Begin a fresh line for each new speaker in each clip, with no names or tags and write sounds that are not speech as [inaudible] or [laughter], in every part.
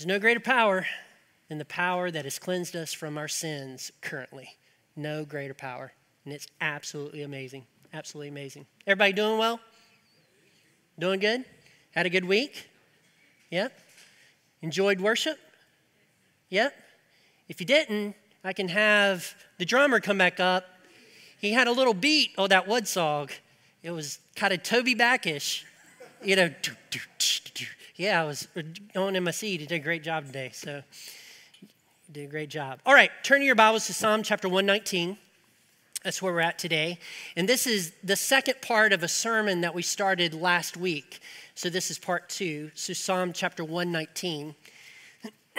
There's no greater power than the power that has cleansed us from our sins currently. No greater power. And it's absolutely amazing. Absolutely amazing. Everybody doing well? Doing good? Had a good week? Yep. Enjoyed worship? Yep. If you didn't, I can have the drummer come back up. He had a little beat of that wood song. It was kind of TobyMac-ish, you know. Yeah, I was going in my seat. He did a great job today. So, did a great job. All right, turn your Bibles to Psalm chapter 119. That's where we're at today. And this is the second part of a sermon that we started last week. So this is part two. So Psalm chapter 119.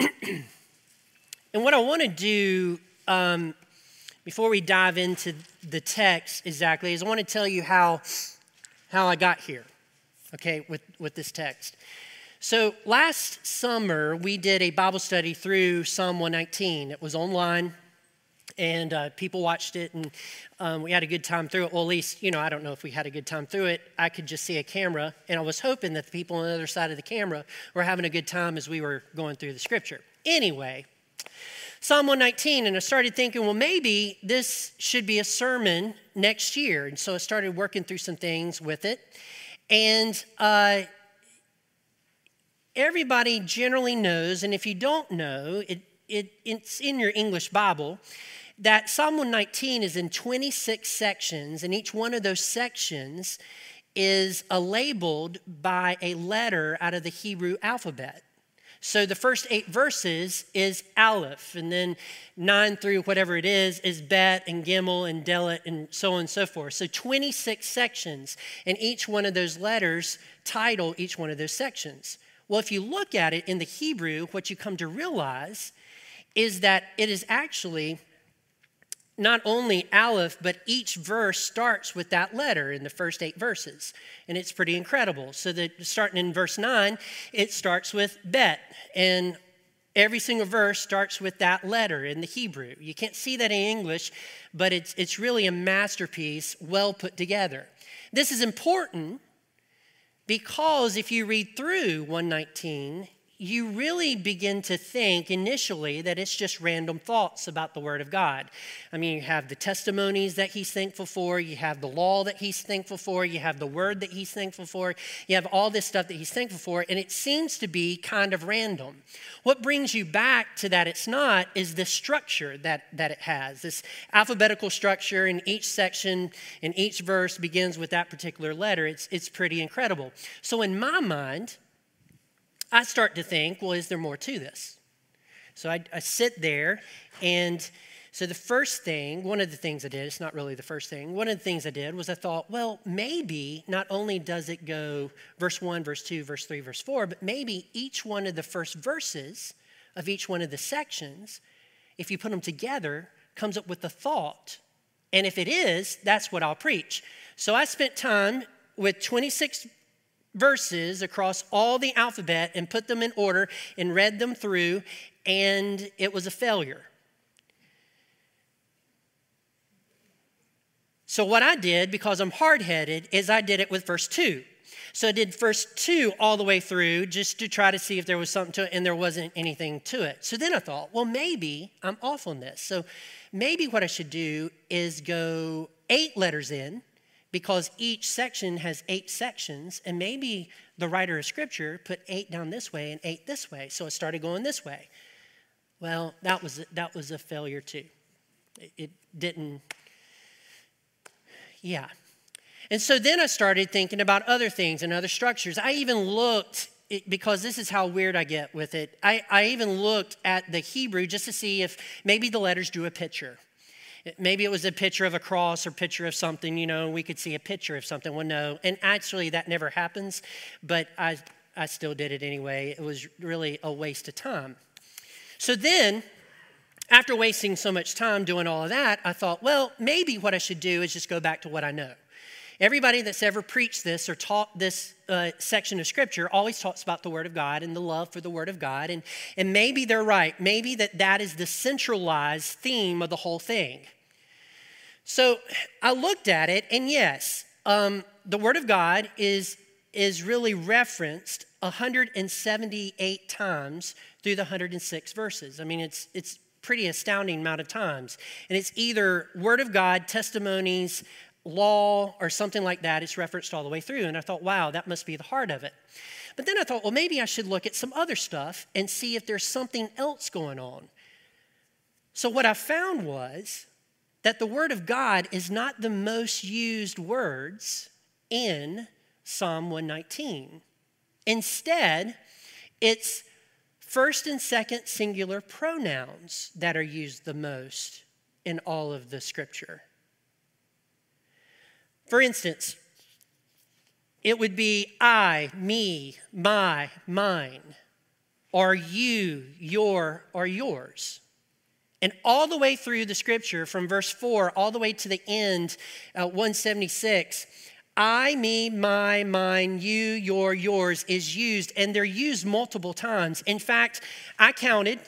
[clears throat] and what I want to do um, before we dive into the text exactly is I want to tell you how, how I got here, okay, with, with this text. So last summer, we did a Bible study through Psalm 119. It was online and uh, people watched it and um, we had a good time through it. Well at least you know i don't know if we had a good time through it. I could just see a camera and i was hoping that the people on the other side of the camera were having a good time as we were going through the scripture. Anyway psalm 119 and i started thinking well maybe this should be a sermon next year. And so i started working through some things with it. And uh, everybody generally knows and if you don't know it, it, it's in your english bible that Psalm 119 is in 26 sections, and each one of those sections is labeled by a letter out of the Hebrew alphabet. So the first eight verses is Aleph, and then nine through whatever it is is Bet and Gimel and Dalet and so on and so forth. So 26 sections, and each one of those letters title each one of those sections. Well, if you look at it in the Hebrew, what you come to realize is that it is actually not only Aleph, but each verse starts with that letter in the first eight verses. And it's pretty incredible. So that starting in verse 9, it starts with Bet. And every single verse starts with that letter in the Hebrew. You can't see that in English, but it's, it's really a masterpiece, well put together. This is important because if you read through 119, you really begin to think initially that it's just random thoughts about the Word of God. I mean, you have the testimonies that he's thankful for, you have the law that he's thankful for, you have the Word that he's thankful for, you have all this stuff that he's thankful for, and it seems to be kind of random. What brings you back to that it's not is the structure that, that it has. This alphabetical structure in each section, in each verse begins with that particular letter. It's, it's pretty incredible. So, in my mind, I start to think, well, is there more to this? So I, I, sit there, and so the first thing, one of the things I did, it's not really the first thing, one of the things I did was I thought, well, maybe not only does it go verse 1, verse 2, verse 3, verse 4, but maybe each one of the first verses of each one of the sections, if you put them together, comes up with a thought. And if it is, that's what I'll preach. So I spent time with 26 verses across all the alphabet and put them in order and read them through, and it was a failure. So, what I did, because I'm hard headed, is I did it with verse 2. So, I did verse 2 all the way through just to try to see if there was something to it, and there wasn't anything to it. So, then I thought, well, maybe I'm off on this. So, maybe what I should do is go eight letters in because each section has eight sections, and maybe the writer of scripture put eight down this way and eight this way, so it started going this way. Well, that was that was a failure too. It, didn't. Yeah. And so then I started thinking about other things and other structures. I even looked because this is how weird I get with it. I, I even looked at the Hebrew just to see if maybe the letters drew a picture. Maybe it was a picture of a cross or picture of something, you know, we could see a picture of something. Well, no. And actually, that never happens, but I, I still did it anyway. It was really a waste of time. So then, after wasting so much time doing all of that, I thought, well, maybe what I should do is just go back to what I know. Everybody that's ever preached this or taught this uh, section of scripture always talks about the Word of God and the love for the Word of God. And, and maybe they're right. Maybe that that is the centralized theme of the whole thing. So I looked at it, and yes, um, the Word of God is is really referenced 178 times through the 106 verses. I mean, it's, it's pretty astounding amount of times. And it's either Word of God, testimonies, law, or something like that. It's referenced all the way through. And I thought, wow, that must be the heart of it. But then I thought, well, maybe I should look at some other stuff and see if there's something else going on. So what I found was that the Word of God is not the most used words in Psalm 119. Instead, it's first and second singular pronouns that are used the most in all of the scripture. For instance, it would be I, me, my, mine, or you, your, or yours. And all the way through the scripture, from verse 4 all the way to the end, uh, 176, I, me, my, mine, you, your, yours is used, and they're used multiple times. In fact, I counted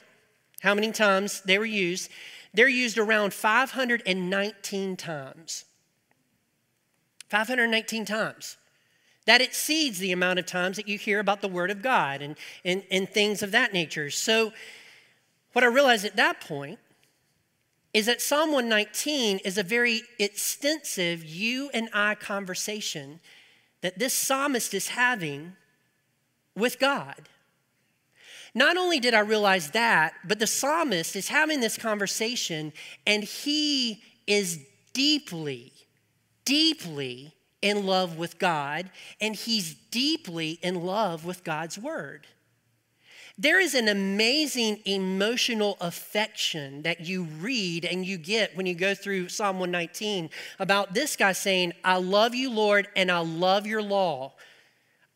how many times they were used. They're used around 519 times. 519 times. That exceeds the amount of times that you hear about the Word of God and, and, and things of that nature. So, what I realized at that point is that Psalm 119 is a very extensive you and I conversation that this psalmist is having with God. Not only did I realize that, but the psalmist is having this conversation and he is deeply, deeply in love with God and he's deeply in love with God's word. There is an amazing emotional affection that you read and you get when you go through Psalm 119 about this guy saying, I love you, Lord, and I love your law.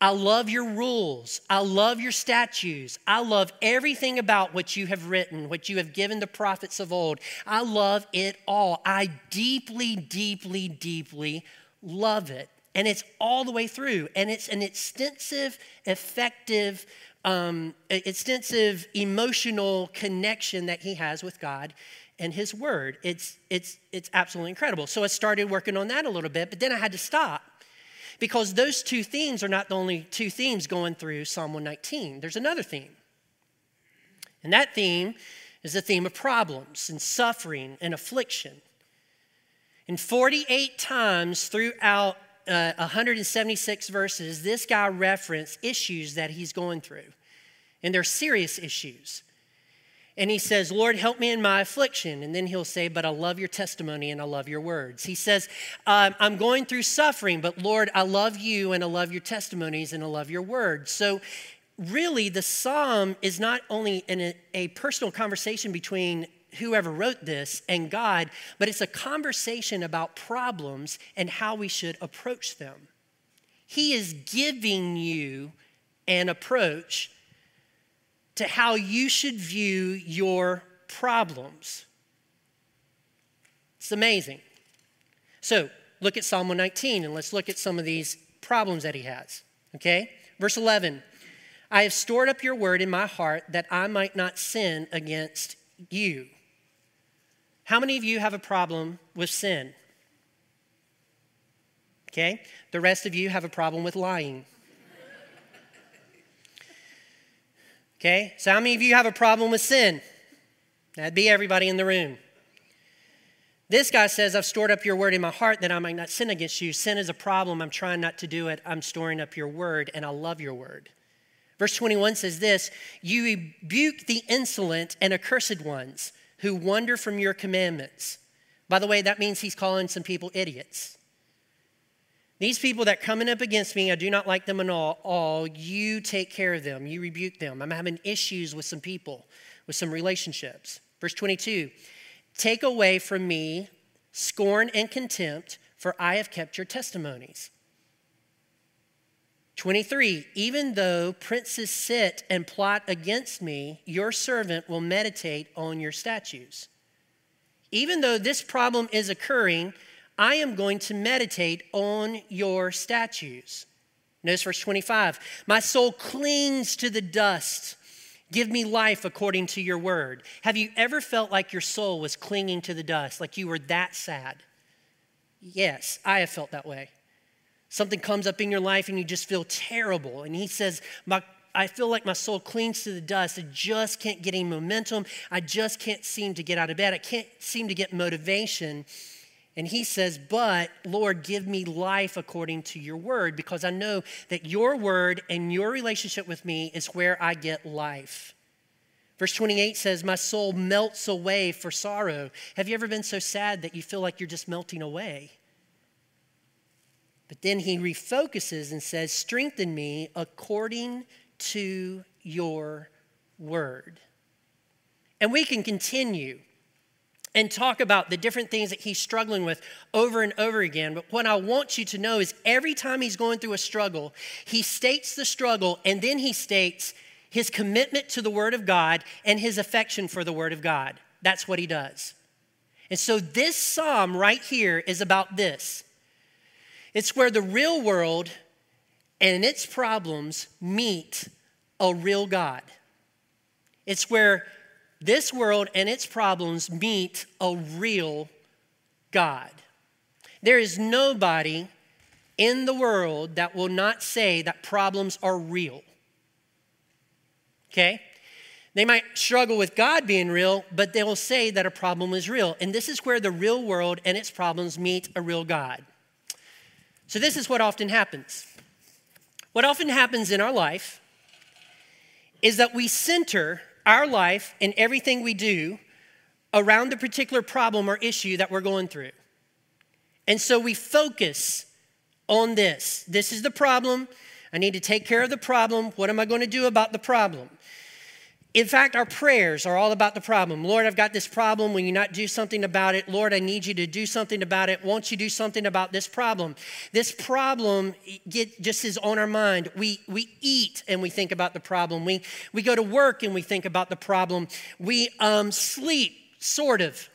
I love your rules. I love your statues. I love everything about what you have written, what you have given the prophets of old. I love it all. I deeply, deeply, deeply love it. And it's all the way through. And it's an extensive, effective, um, extensive emotional connection that he has with God and his word. It's, it's, it's absolutely incredible. So I started working on that a little bit, but then I had to stop because those two themes are not the only two themes going through Psalm 119. There's another theme. And that theme is the theme of problems and suffering and affliction. And 48 times throughout uh, 176 verses, this guy referenced issues that he's going through. And they're serious issues. And he says, Lord, help me in my affliction. And then he'll say, But I love your testimony and I love your words. He says, um, I'm going through suffering, but Lord, I love you and I love your testimonies and I love your words. So, really, the psalm is not only a, a personal conversation between whoever wrote this and God, but it's a conversation about problems and how we should approach them. He is giving you an approach to how you should view your problems. It's amazing. So, look at Psalm 119 and let's look at some of these problems that he has. Okay? Verse 11 I have stored up your word in my heart that I might not sin against you. How many of you have a problem with sin? Okay? The rest of you have a problem with lying. Okay? So, how many of you have a problem with sin? That'd be everybody in the room. This guy says, I've stored up your word in my heart that I might not sin against you. Sin is a problem. I'm trying not to do it. I'm storing up your word, and I love your word. Verse 21 says this You rebuke the insolent and accursed ones who wander from your commandments. By the way, that means he's calling some people idiots. These people that coming up against me, I do not like them at all. All you take care of them, you rebuke them. I'm having issues with some people, with some relationships. Verse 22 Take away from me scorn and contempt, for I have kept your testimonies. 23, even though princes sit and plot against me, your servant will meditate on your statutes. Even though this problem is occurring, I am going to meditate on your statutes. Notice verse 25 My soul clings to the dust. Give me life according to your word. Have you ever felt like your soul was clinging to the dust, like you were that sad? Yes, I have felt that way. Something comes up in your life and you just feel terrible. And he says, my, I feel like my soul clings to the dust. I just can't get any momentum. I just can't seem to get out of bed. I can't seem to get motivation. And he says, But Lord, give me life according to your word, because I know that your word and your relationship with me is where I get life. Verse 28 says, My soul melts away for sorrow. Have you ever been so sad that you feel like you're just melting away? But then he refocuses and says, Strengthen me according to your word. And we can continue and talk about the different things that he's struggling with over and over again. But what I want you to know is every time he's going through a struggle, he states the struggle and then he states his commitment to the Word of God and his affection for the Word of God. That's what he does. And so this psalm right here is about this it's where the real world and its problems meet a real God. It's where this world and its problems meet a real God. There is nobody in the world that will not say that problems are real. Okay? They might struggle with God being real, but they will say that a problem is real. And this is where the real world and its problems meet a real God. So, this is what often happens. What often happens in our life is that we center our life and everything we do around the particular problem or issue that we're going through. And so we focus on this. This is the problem. I need to take care of the problem. What am I going to do about the problem? In fact, our prayers are all about the problem. Lord, I've got this problem. Will you not do something about it? Lord, I need you to do something about it. Won't you do something about this problem? This problem get, just is on our mind. We, we eat and we think about the problem. We, we go to work and we think about the problem. We um, sleep, sort of,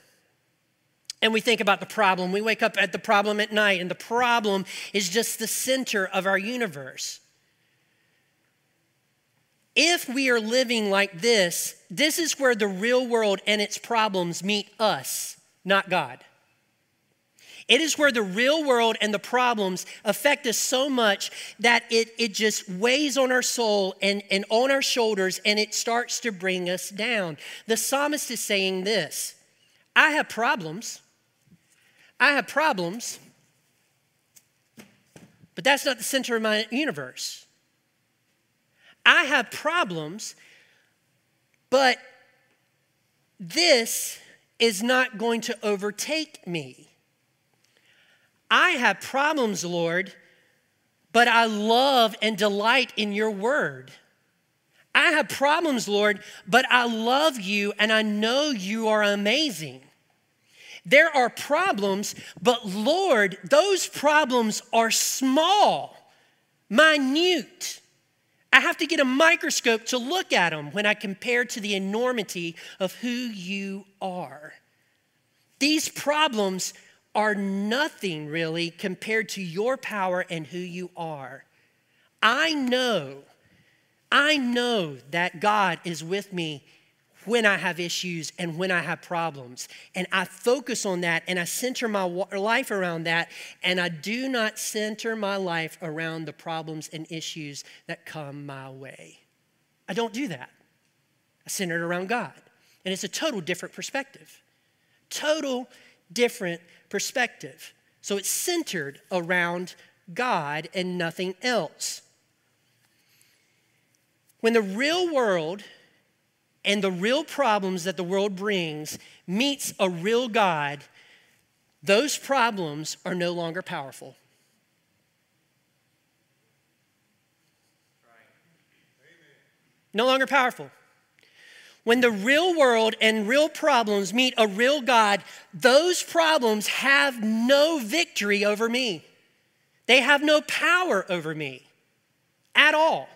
and we think about the problem. We wake up at the problem at night, and the problem is just the center of our universe. If we are living like this, this is where the real world and its problems meet us, not God. It is where the real world and the problems affect us so much that it, it just weighs on our soul and, and on our shoulders and it starts to bring us down. The psalmist is saying this I have problems. I have problems, but that's not the center of my universe. I have problems, but this is not going to overtake me. I have problems, Lord, but I love and delight in your word. I have problems, Lord, but I love you and I know you are amazing. There are problems, but Lord, those problems are small, minute. I have to get a microscope to look at them when I compare to the enormity of who you are. These problems are nothing really compared to your power and who you are. I know, I know that God is with me when I have issues and when I have problems. And I focus on that and I center my life around that. And I do not center my life around the problems and issues that come my way. I don't do that. I center it around God. And it's a total different perspective. Total different perspective. So it's centered around God and nothing else. When the real world and the real problems that the world brings meets a real God, those problems are no longer powerful. No longer powerful. When the real world and real problems meet a real God, those problems have no victory over me. They have no power over me at all.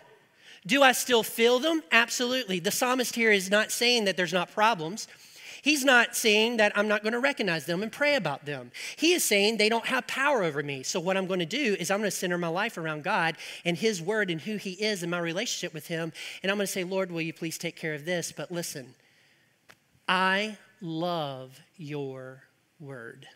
Do I still feel them? Absolutely. The psalmist here is not saying that there's not problems. He's not saying that I'm not going to recognize them and pray about them. He is saying they don't have power over me. So, what I'm going to do is I'm going to center my life around God and His Word and who He is and my relationship with Him. And I'm going to say, Lord, will you please take care of this? But listen, I love your Word.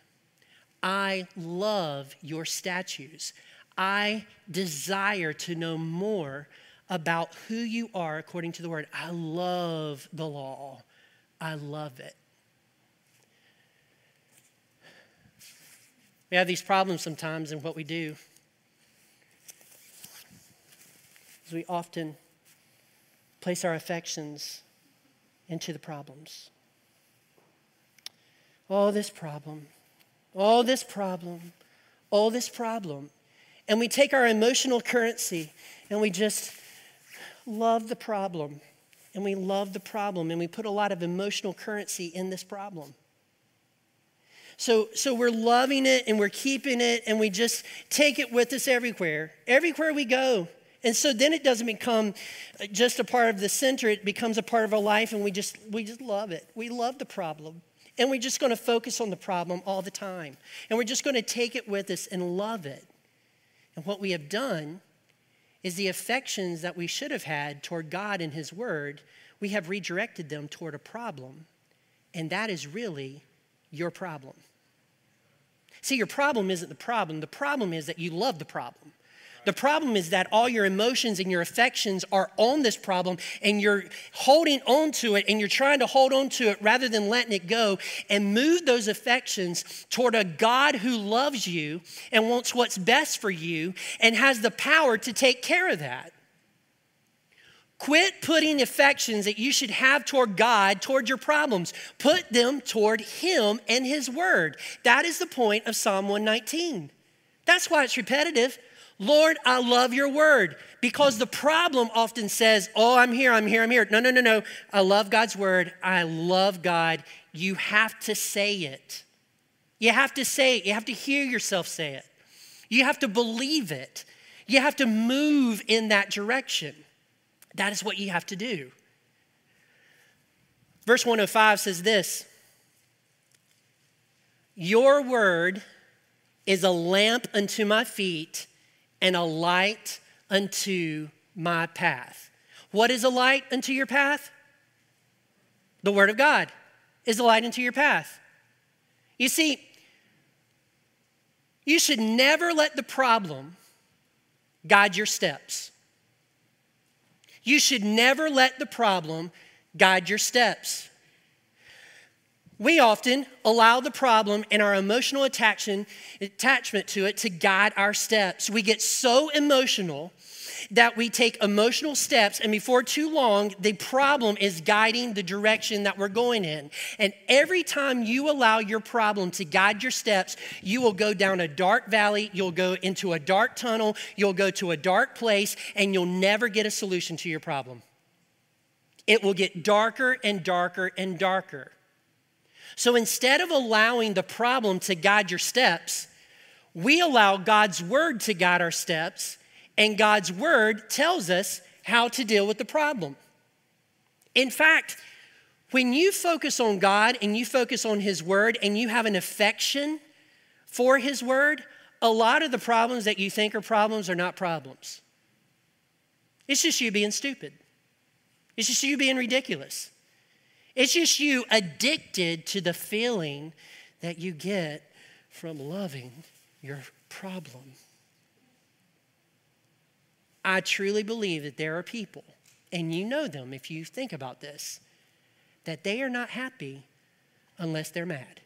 I love your statues. I desire to know more about who you are according to the word. I love the law. I love it. We have these problems sometimes in what we do. We often place our affections into the problems. Oh, this problem. Oh, this problem. Oh, this problem. And we take our emotional currency and we just love the problem. And we love the problem. And we put a lot of emotional currency in this problem. So, so we're loving it and we're keeping it and we just take it with us everywhere. Everywhere we go. And so then it doesn't become just a part of the center, it becomes a part of our life and we just we just love it. We love the problem. And we're just going to focus on the problem all the time. And we're just going to take it with us and love it. And what we have done is the affections that we should have had toward God and His Word, we have redirected them toward a problem. And that is really your problem. See, your problem isn't the problem. The problem is that you love the problem. The problem is that all your emotions and your affections are on this problem and you're holding on to it and you're trying to hold on to it rather than letting it go and move those affections toward a God who loves you and wants what's best for you and has the power to take care of that. Quit putting affections that you should have toward God toward your problems. Put them toward Him and His Word. That is the point of Psalm 119. That's why it's repetitive. Lord, I love your word. Because the problem often says, Oh, I'm here, I'm here, I'm here. No, no, no, no. I love God's word. I love God. You have to say it. You have to say it. You have to hear yourself say it. You have to believe it. You have to move in that direction. That is what you have to do. Verse 105 says this Your word is a lamp unto my feet and a light unto my path. What is a light unto your path? The Word of God is a light unto your path. You see, you should never let the problem guide your steps. You should never let the problem guide your steps. We often allow the problem and our emotional attachment, to it to guide our steps. We get so emotional that we take emotional steps, and before too long, the problem is guiding the direction that we're going in. And every time you allow your problem to guide your steps, you will go down a dark valley, you'll go into a dark tunnel, you'll go to a dark place, and you'll never get a solution to your problem. It will get darker and darker and darker. So instead of allowing the problem to guide your steps, we allow God's word to guide our steps, and God's word tells us how to deal with the problem. In fact, when you focus on God and you focus on His word and you have an affection for His word, a lot of the problems that you think are problems are not problems. It's just you being stupid, it's just you being ridiculous. It's just you addicted to the feeling that you get from loving your problem. I truly believe that there are people, and you know them if you think about this, that they are not happy unless they're mad.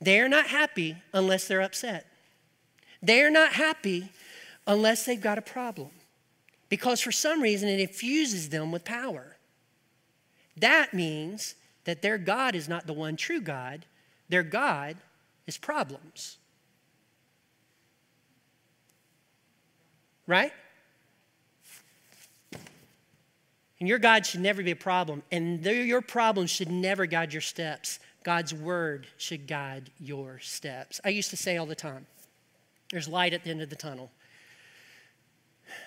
They are not happy unless they're upset. They are not happy unless they've got a problem because for some reason it infuses them with power. That means that their God is not the one true God, their God is problems. Right? And your God should never be a problem, and your problems should never guide your steps. God's word should guide your steps. I used to say all the time there's light at the end of the tunnel.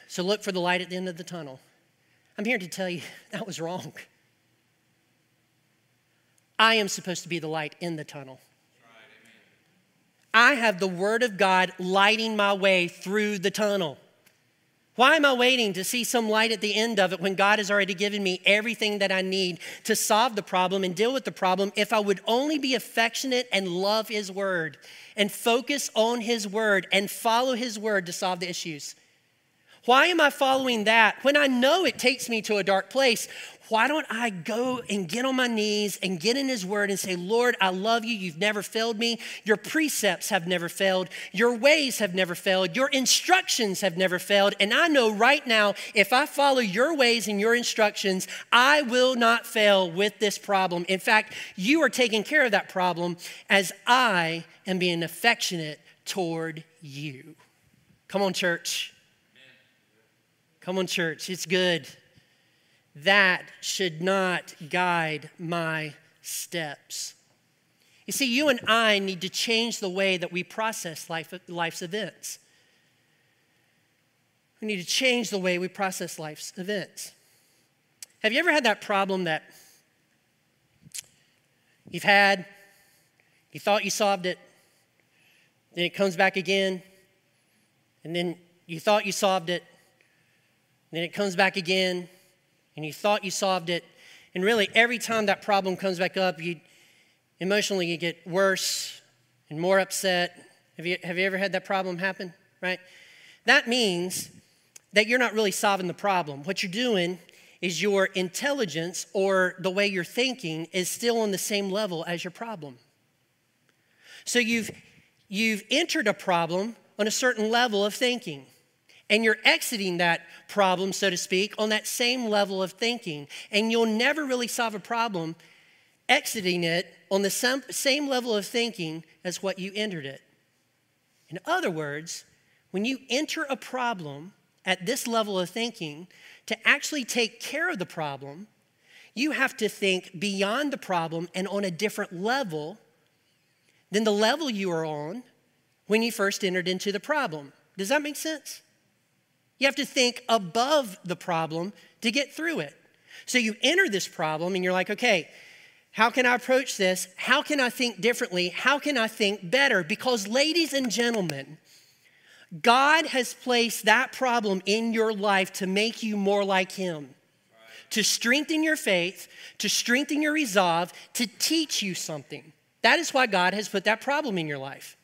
So look for the light at the end of the tunnel. I'm here to tell you [laughs] that was wrong. I am supposed to be the light in the tunnel. I have the Word of God lighting my way through the tunnel. Why am I waiting to see some light at the end of it when God has already given me everything that I need to solve the problem and deal with the problem if I would only be affectionate and love His word and focus on His word and follow His word to solve the issues? Why am I following that when I know it takes me to a dark place? Why don't I go and get on my knees and get in His Word and say, Lord, I love you. You've never failed me. Your precepts have never failed. Your ways have never failed. Your instructions have never failed. And I know right now, if I follow your ways and your instructions, I will not fail with this problem. In fact, you are taking care of that problem as I am being affectionate toward you. Come on, church. Come on, church. It's good that should not guide my steps. You see, you and I need to change the way that we process life, life's events. We need to change the way we process life's events. Have you ever had that problem that you've had, you thought you solved it, then it comes back again, and then you thought you solved it, then it comes back again, and you thought you solved it. And really, every time that problem comes back up, you emotionally you get worse and more upset. Have you, have you ever had that problem happen? Right? That means that you're not really solving the problem. What you're doing is your intelligence or the way you're thinking is still on the same level as your problem. So you've you've entered a problem on a certain level of thinking. And you're exiting that problem, so to speak, on that same level of thinking. And you'll never really solve a problem exiting it on the same level of thinking as what you entered it. In other words, when you enter a problem at this level of thinking, to actually take care of the problem, you have to think beyond the problem and on a different level than the level you were on when you first entered into the problem. Does that make sense? You have to think above the problem to get through it. So you enter this problem and you're like, okay, how can I approach this? How can I think differently? How can I think better? Because, ladies and gentlemen, God has placed that problem in your life to make you more like Him, to strengthen your faith, to strengthen your resolve, to teach you something. That is why God has put that problem in your life.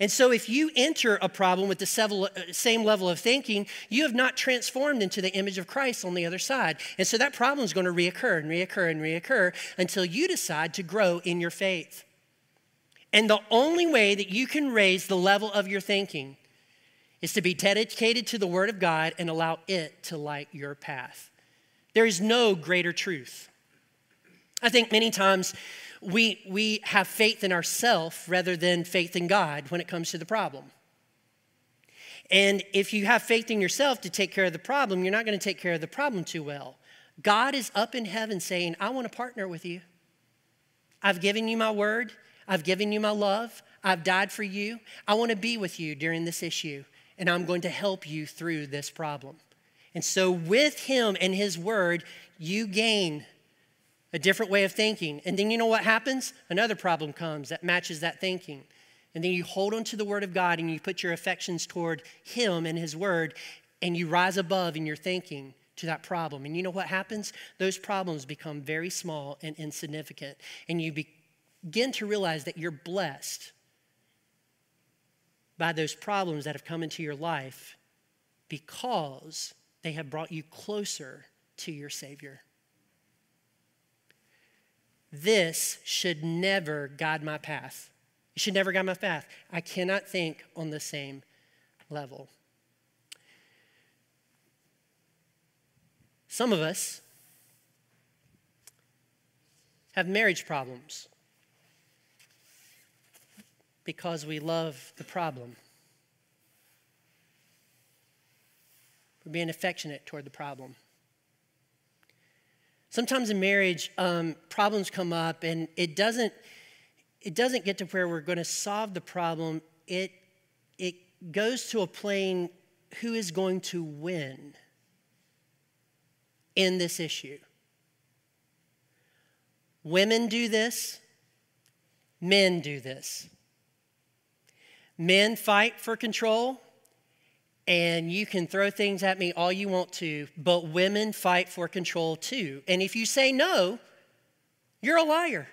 And so, if you enter a problem with the uh, same level of thinking, you have not transformed into the image of Christ on the other side. And so, that problem is going to reoccur and reoccur and reoccur until you decide to grow in your faith. And the only way that you can raise the level of your thinking is to be dedicated to the Word of God and allow it to light your path. There is no greater truth. I think many times we, we have faith in ourselves rather than faith in God when it comes to the problem. And if you have faith in yourself to take care of the problem, you're not going to take care of the problem too well. God is up in heaven saying, I want to partner with you. I've given you my word, I've given you my love, I've died for you. I want to be with you during this issue, and I'm going to help you through this problem. And so, with Him and His word, you gain a different way of thinking. And then you know what happens? Another problem comes that matches that thinking. And then you hold on to the Word of God and you put your affections toward Him and His Word, and you rise above in your thinking to that problem. And you know what happens? Those problems become very small and insignificant. And you begin to realize that you're blessed by those problems that have come into your life because they have brought you closer to your Savior. This should never guide my path. It should never guide my path. I cannot think on the same level. Some of us have marriage problems because we love the problem. We're being affectionate toward the problem. Sometimes in marriage, um, problems come up, and it doesn't it doesn't get to where we're going to solve the problem. It it goes to a plane who is going to win in this issue. Women do this, men do this. Men fight for control, and you can throw things at me all you want to, but women fight for control too. And if you say no, you're a liar.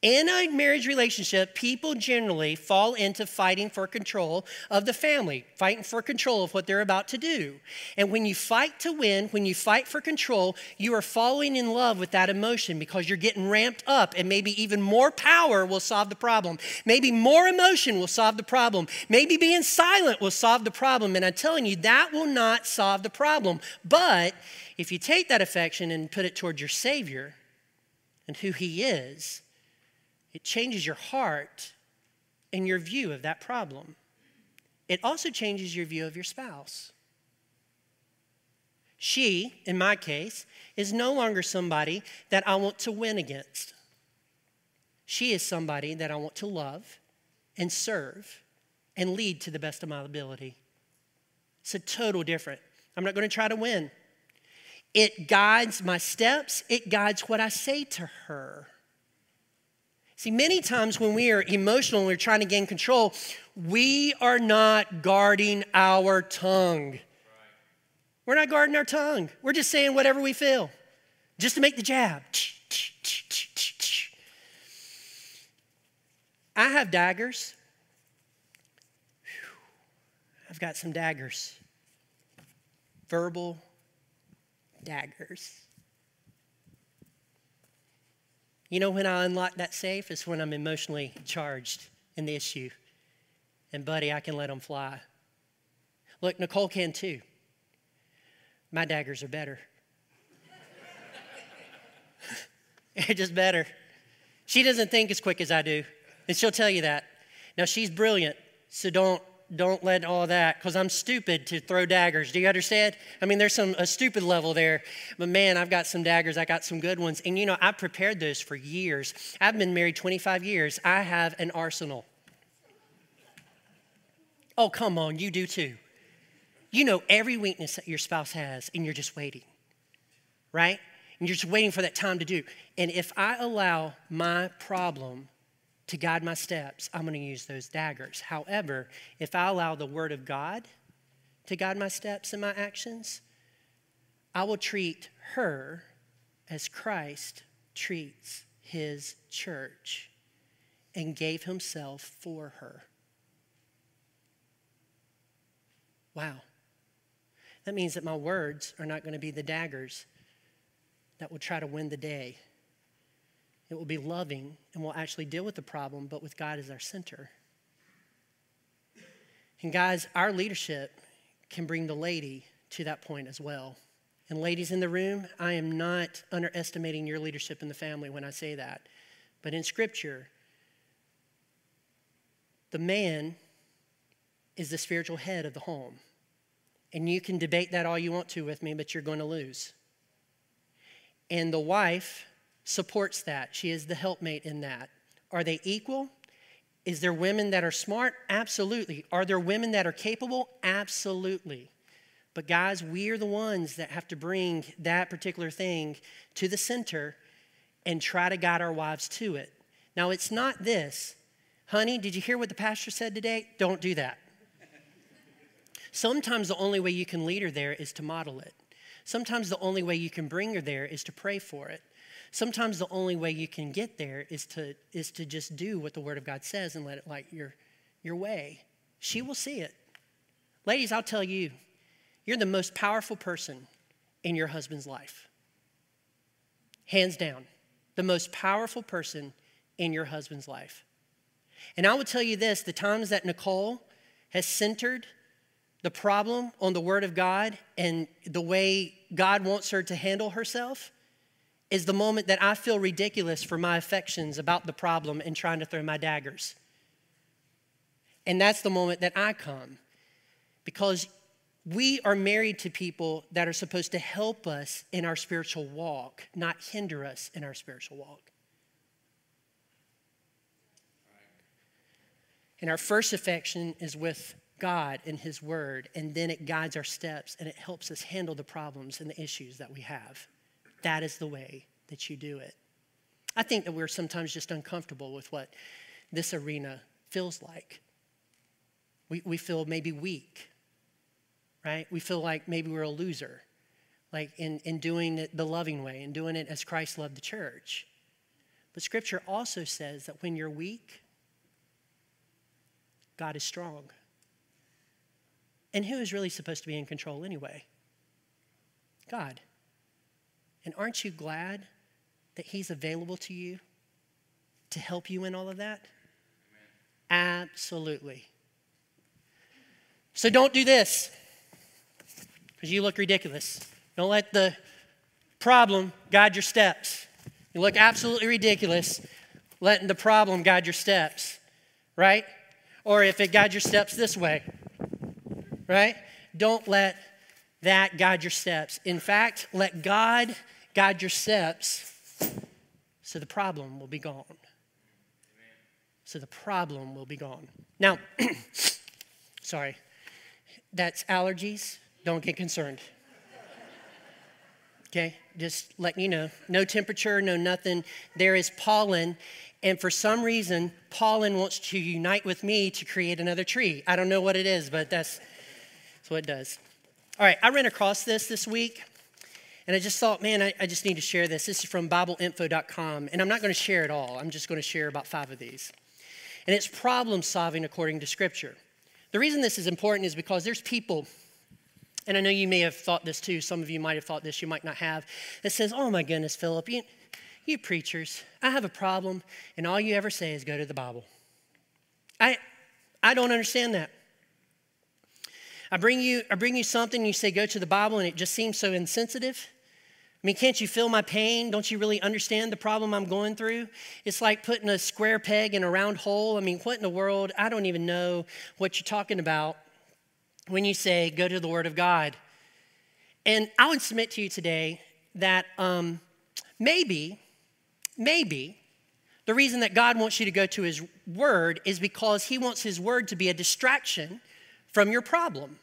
In a marriage relationship, people generally fall into fighting for control of the family, fighting for control of what they're about to do. And when you fight to win, when you fight for control, you are falling in love with that emotion because you're getting ramped up, and maybe even more power will solve the problem. Maybe more emotion will solve the problem. Maybe being silent will solve the problem. And I'm telling you, that will not solve the problem. But if you take that affection and put it towards your Savior and who He is, it changes your heart and your view of that problem. It also changes your view of your spouse. She, in my case, is no longer somebody that I want to win against. She is somebody that I want to love and serve and lead to the best of my ability. It's a total different. I'm not going to try to win. It guides my steps, it guides what I say to her. See, many times when we are emotional and we're trying to gain control, we are not guarding our tongue. We're not guarding our tongue. We're just saying whatever we feel, just to make the jab. I have daggers. I've got some daggers. Verbal daggers. You know when I unlock that safe is when I'm emotionally charged in the issue. And buddy, I can let them fly. Look, Nicole can too. My daggers are better. [laughs] They're just better. She doesn't think as quick as I do, and she'll tell you that. Now, she's brilliant, so don't don't let all that because i'm stupid to throw daggers. Do you understand? I mean there's some a stupid level there but man i've got some daggers i got some good ones. And you know i've prepared those for years. I've been married 25 years. I have an arsenal. Oh come on you do too. You know every weakness that your spouse has and you're just waiting right? And you're just waiting for that time to do. And if i allow my problem to guide my steps, I'm going to use those daggers. However, if I allow the Word of God to guide my steps and my actions, I will treat her as Christ treats his church and gave himself for her. Wow. That means that my words are not going to be the daggers that will try to win the day. It will be loving and we'll actually deal with the problem, but with God as our center. And guys, our leadership can bring the lady to that point as well. And ladies in the room, I am not underestimating your leadership in the family when I say that. But in Scripture, the man is the spiritual head of the home. And you can debate that all you want to with me, but you're going to lose. And the wife supports that. She is the helpmate in that. Are they equal? Is there women that are smart? Absolutely. Are there women that are capable? Absolutely. But guys, we are the ones that have to bring that particular thing to the center and try to guide our wives to it. Now, it's not this. Honey, did you hear what the pastor said today? Don't do that. Sometimes the only way you can lead her there is to model it. Sometimes the only way you can bring her there is to pray for it. Sometimes the only way you can get there is to, is to just do what the Word of God says and let it light your, your way. She will see it. Ladies, I'll tell you, you're the most powerful person in your husband's life. Hands down, the most powerful person in your husband's life. And I will tell you this the times that Nicole has centered the problem on the Word of God and the way God wants her to handle herself, is the moment that I feel ridiculous for my affections about the problem and trying to throw my daggers. And that's the moment that I come because we are married to people that are supposed to help us in our spiritual walk, not hinder us in our spiritual walk. And our first affection is with God and His Word, and then it guides our steps and it helps us handle the problems and the issues that we have. That is the way that you do it. I think that we're sometimes just uncomfortable with what this arena feels like. We, we feel maybe weak, right? We feel like maybe we're a loser, like in, in doing it the loving way and doing it as Christ loved the church. But scripture also says that when you're weak, God is strong. And who is really supposed to be in control anyway? God. And aren't you glad that He's available to you to help you in all of that? Amen. Absolutely. So don't do this because you look ridiculous. Don't let the problem guide your steps. You look absolutely ridiculous letting the problem guide your steps, right? Or if it guides your steps this way, right? Don't let that guide your steps. In fact, let God guide your steps so the problem will be gone. So the problem will be gone. Now, [clears throat] sorry, that's allergies. Don't get concerned. Okay, just letting you know. No temperature, no nothing. There is pollen, and for some reason, pollen wants to unite with me to create another tree. I don't know what it is, but that's, that's what it does. All right, I ran across this this week, and I just thought, man, I, I just need to share this. This is from BibleInfo.com, and I'm not going to share it all. I'm just going to share about five of these. And it's problem solving according to Scripture. The reason this is important is because there's people, and I know you may have thought this too, some of you might have thought this, you might not have, that says, oh my goodness, Philip, you, you preachers, I have a problem, and all you ever say is go to the Bible. I, I don't understand that. I bring you, I bring you something, you say go to the Bible, and it just seems so insensitive. I mean, can't you feel my pain? Don't you really understand the problem I'm going through? It's like putting a square peg in a round hole. I mean, what in the world? I don't even know what you're talking about when you say go to the Word of God. And I would submit to you today that um, maybe, maybe the reason that God wants you to go to His Word is because He wants His Word to be a distraction from your problem.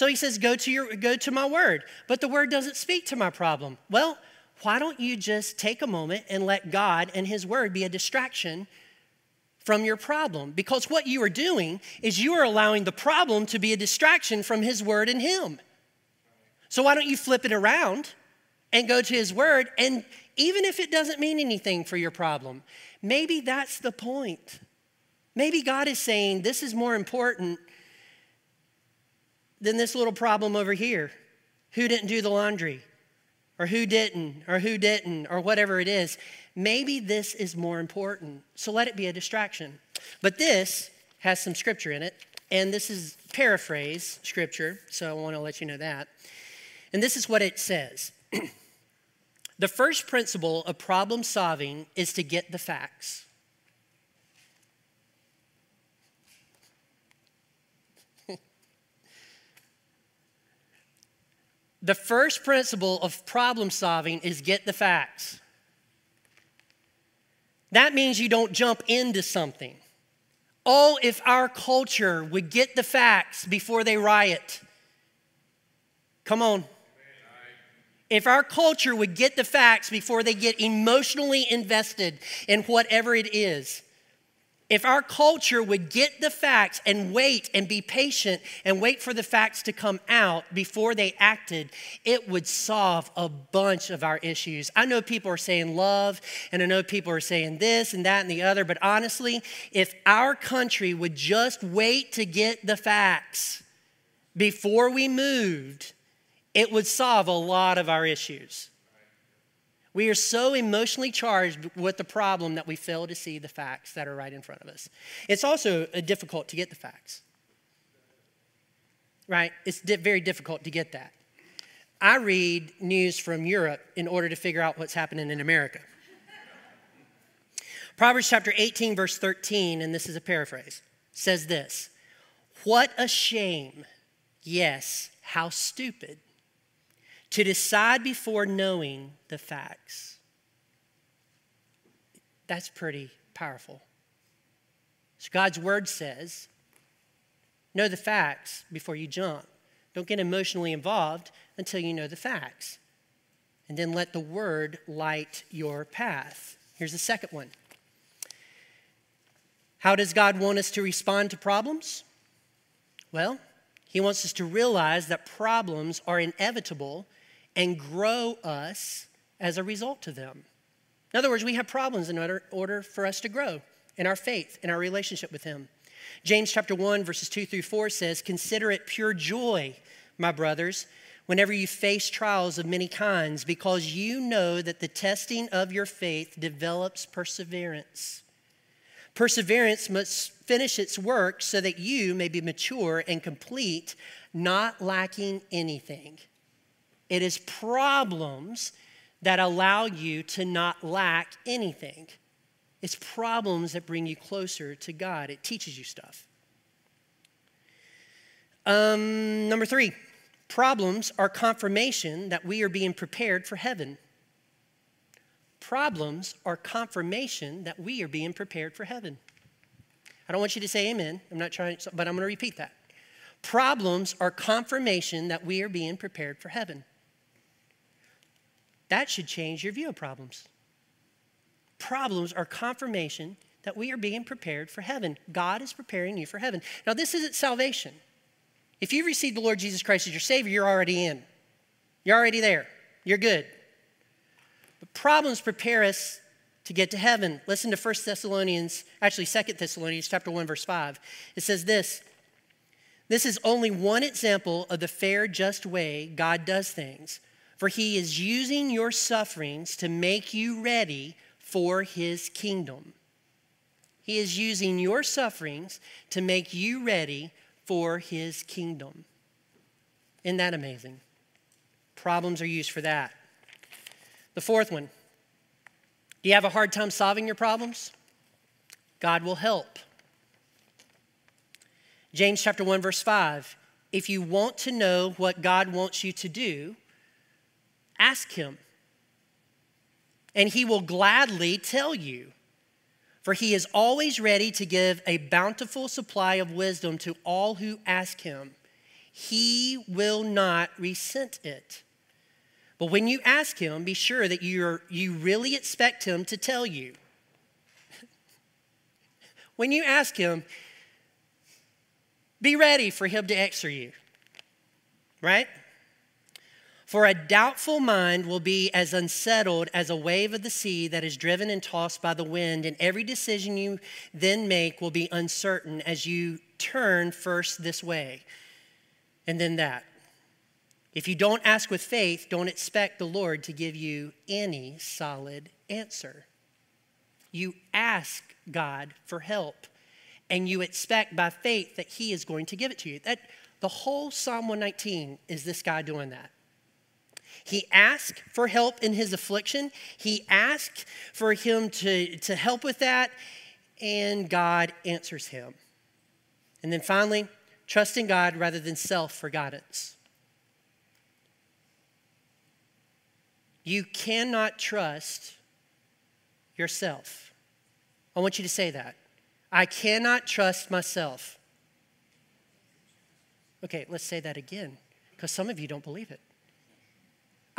So he says, go to, your, go to my word. But the word doesn't speak to my problem. Well, why don't you just take a moment and let God and his word be a distraction from your problem? Because what you are doing is you are allowing the problem to be a distraction from his word and him. So why don't you flip it around and go to his word? And even if it doesn't mean anything for your problem, maybe that's the point. Maybe God is saying, This is more important than this little problem over here. Who didn't do the laundry? Or who didn't? Or who didn't? Or whatever it is. Maybe this is more important. So let it be a distraction. But this has some scripture in it. And this is paraphrase scripture. So I want to let you know that. And this is what it says [clears throat] The first principle of problem solving is to get the facts. The first principle of problem solving is get the facts. That means you don't jump into something. Oh, if our culture would get the facts before they riot. Come on. If our culture would get the facts before they get emotionally invested in whatever it is, if our culture would get the facts and wait and be patient and wait for the facts to come out before they acted, it would solve a bunch of our issues. I know people are saying love, and I know people are saying this and that and the other, but honestly, if our country would just wait to get the facts before we moved, it would solve a lot of our issues. We are so emotionally charged with the problem that we fail to see the facts that are right in front of us. It's also uh, difficult to get the facts, right? It's very difficult to get that. I read news from Europe in order to figure out what's happening in America. Proverbs chapter 18, verse 13, and this is a paraphrase, says this What a shame, yes, how stupid to decide before knowing the facts. That's pretty powerful. So God's word says, know the facts before you jump. Don't get emotionally involved until you know the facts. And then let the word light your path. Here's the second one How does God want us to respond to problems? Well, He wants us to realize that problems are inevitable and grow us as a result of them. In other words, we have problems in order, order for us to grow in our faith, in our relationship with Him. James chapter 1, verses 2 through 4 says, Consider it pure joy, my brothers, whenever you face trials of many kinds, because you know that the testing of your faith develops perseverance. Perseverance must finish its work so that you may be mature and complete, not lacking anything. It is problems that allow you to not lack anything. It's problems that bring you closer to God. It teaches you stuff. Um, number three, problems are confirmation that we are being prepared for heaven. Problems are confirmation that we are being prepared for heaven. I don't want you to say amen. I'm not trying, but I'm going to repeat that. Problems are confirmation that we are being prepared for heaven. That should change your view of problems. Problems are confirmation that we are being prepared for heaven. God is preparing you for heaven. Now, this isn't salvation. If you received the Lord Jesus Christ as your Savior, you're already in. You're already there. You're good. But problems prepare us to get to heaven. Listen to 1 Thessalonians, actually 2 Thessalonians chapter 1 verse 5. It says this, this is only one example of the fair just way God does things. For he is using your sufferings to make you ready for his kingdom. He is using your sufferings to make you ready for his kingdom. Isn't that amazing? Problems are used for that. The fourth one do you have a hard time solving your problems? God will help. James chapter 1 verse 5 if you want to know what God wants you to do Ask him, and he will gladly tell you. For he is always ready to give a bountiful supply of wisdom to all who ask him. He will not resent it. But when you ask him, be sure that you you really expect him to tell you. [laughs] when you ask him, be ready for him to answer you. Right? For a doubtful mind will be as unsettled as a wave of the sea that is driven and tossed by the wind, and every decision you then make will be uncertain as you turn first this way and then that. If you don't ask with faith, don't expect the Lord to give you any solid answer. You ask God for help, and you expect by faith that He is going to give it to you. That the whole Psalm 119 is this guy doing that. He asked for help in his affliction. He asked for him to, to help with that, and God answers him. And then finally, trusting God rather than self for guidance. You cannot trust yourself. I want you to say that. I cannot trust myself. Okay, let's say that again, because some of you don't believe it.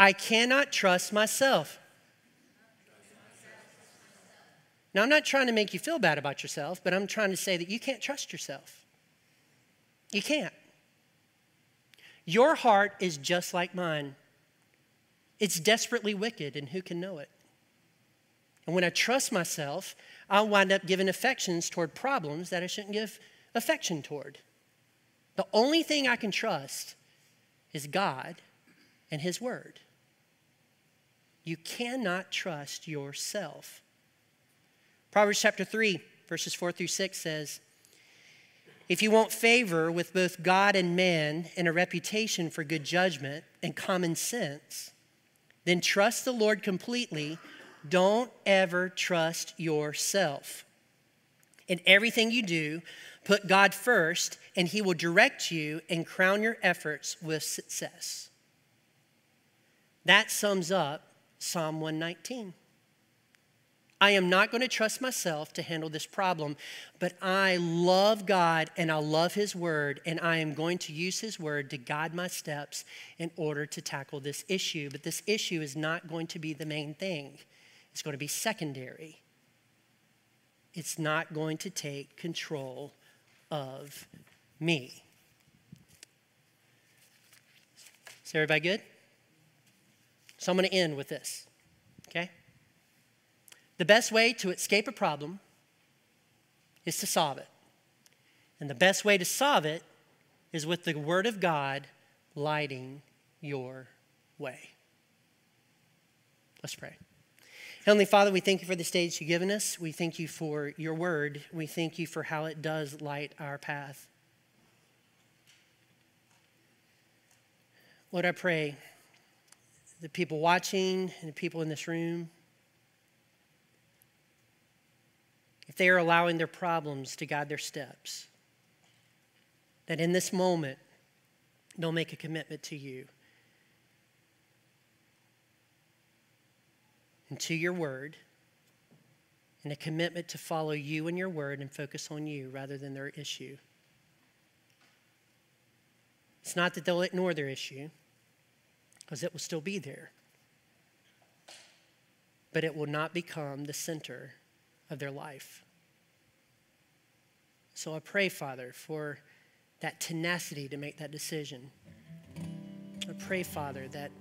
I cannot trust myself. Now, I'm not trying to make you feel bad about yourself, but I'm trying to say that you can't trust yourself. You can't. Your heart is just like mine. It's desperately wicked, and who can know it? And when I trust myself, I'll wind up giving affections toward problems that I shouldn't give affection toward. The only thing I can trust is God and His Word. You cannot trust yourself. Proverbs chapter 3, verses 4 through 6 says, If you want favor with both God and man and a reputation for good judgment and common sense, then trust the Lord completely. Don't ever trust yourself. In everything you do, put God first, and He will direct you and crown your efforts with success. That sums up Psalm 119. I am not going to trust myself to handle this problem, but I love God and I love His Word, and I am going to use His Word to guide my steps in order to tackle this issue. But this issue is not going to be the main thing, it's going to be secondary. it's not going to take control of me. Is everybody good? So I'm going to end with this, okay? The best way to escape a problem is to solve it. And the best way to solve it is with the Word of God lighting your way. Let's pray. Heavenly Father, we thank you for the stage you've given us. We thank you for your word. We thank you for how it does light our path. Lord, I pray the people watching and the people in this room, if they are allowing their problems to guide their steps, that in this moment they'll make a commitment to you. And to your word and a commitment to follow you and your word and focus on you rather than their issue. It's not that they'll ignore their issue, because it will still be there, but it will not become the center of their life. So I pray, Father, for that tenacity to make that decision. I pray, Father, that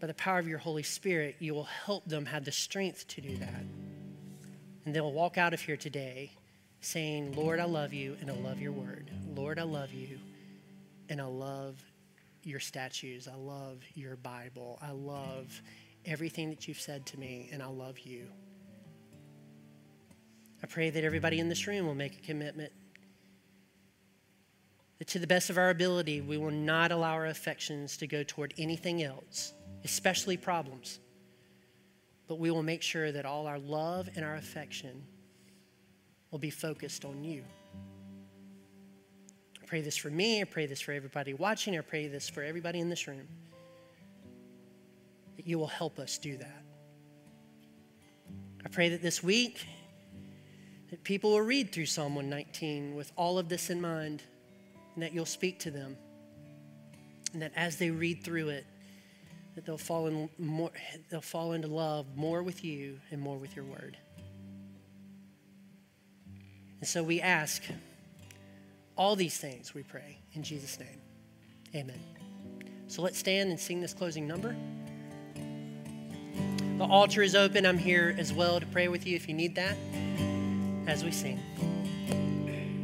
by the power of your Holy Spirit, you will help them have the strength to do that. And they'll walk out of here today saying, Lord, I love you and I love your word. Lord, I love you and I love your statues. I love your Bible. I love everything that you've said to me and I love you. I pray that everybody in this room will make a commitment that to the best of our ability, we will not allow our affections to go toward anything else, especially problems. But we will make sure that all our love and our affection will be focused on you. I pray this for me. I pray this for everybody watching. I pray this for everybody in this room. That you will help us do that. I pray that this week, that people will read through Psalm 119 with all of this in mind and that you'll speak to them. And that as they read through it, that they'll fall, in more, they'll fall into love more with you and more with your word. And so we ask all these things, we pray, in Jesus' name. Amen. So let's stand and sing this closing number. The altar is open. I'm here as well to pray with you if you need that as we sing.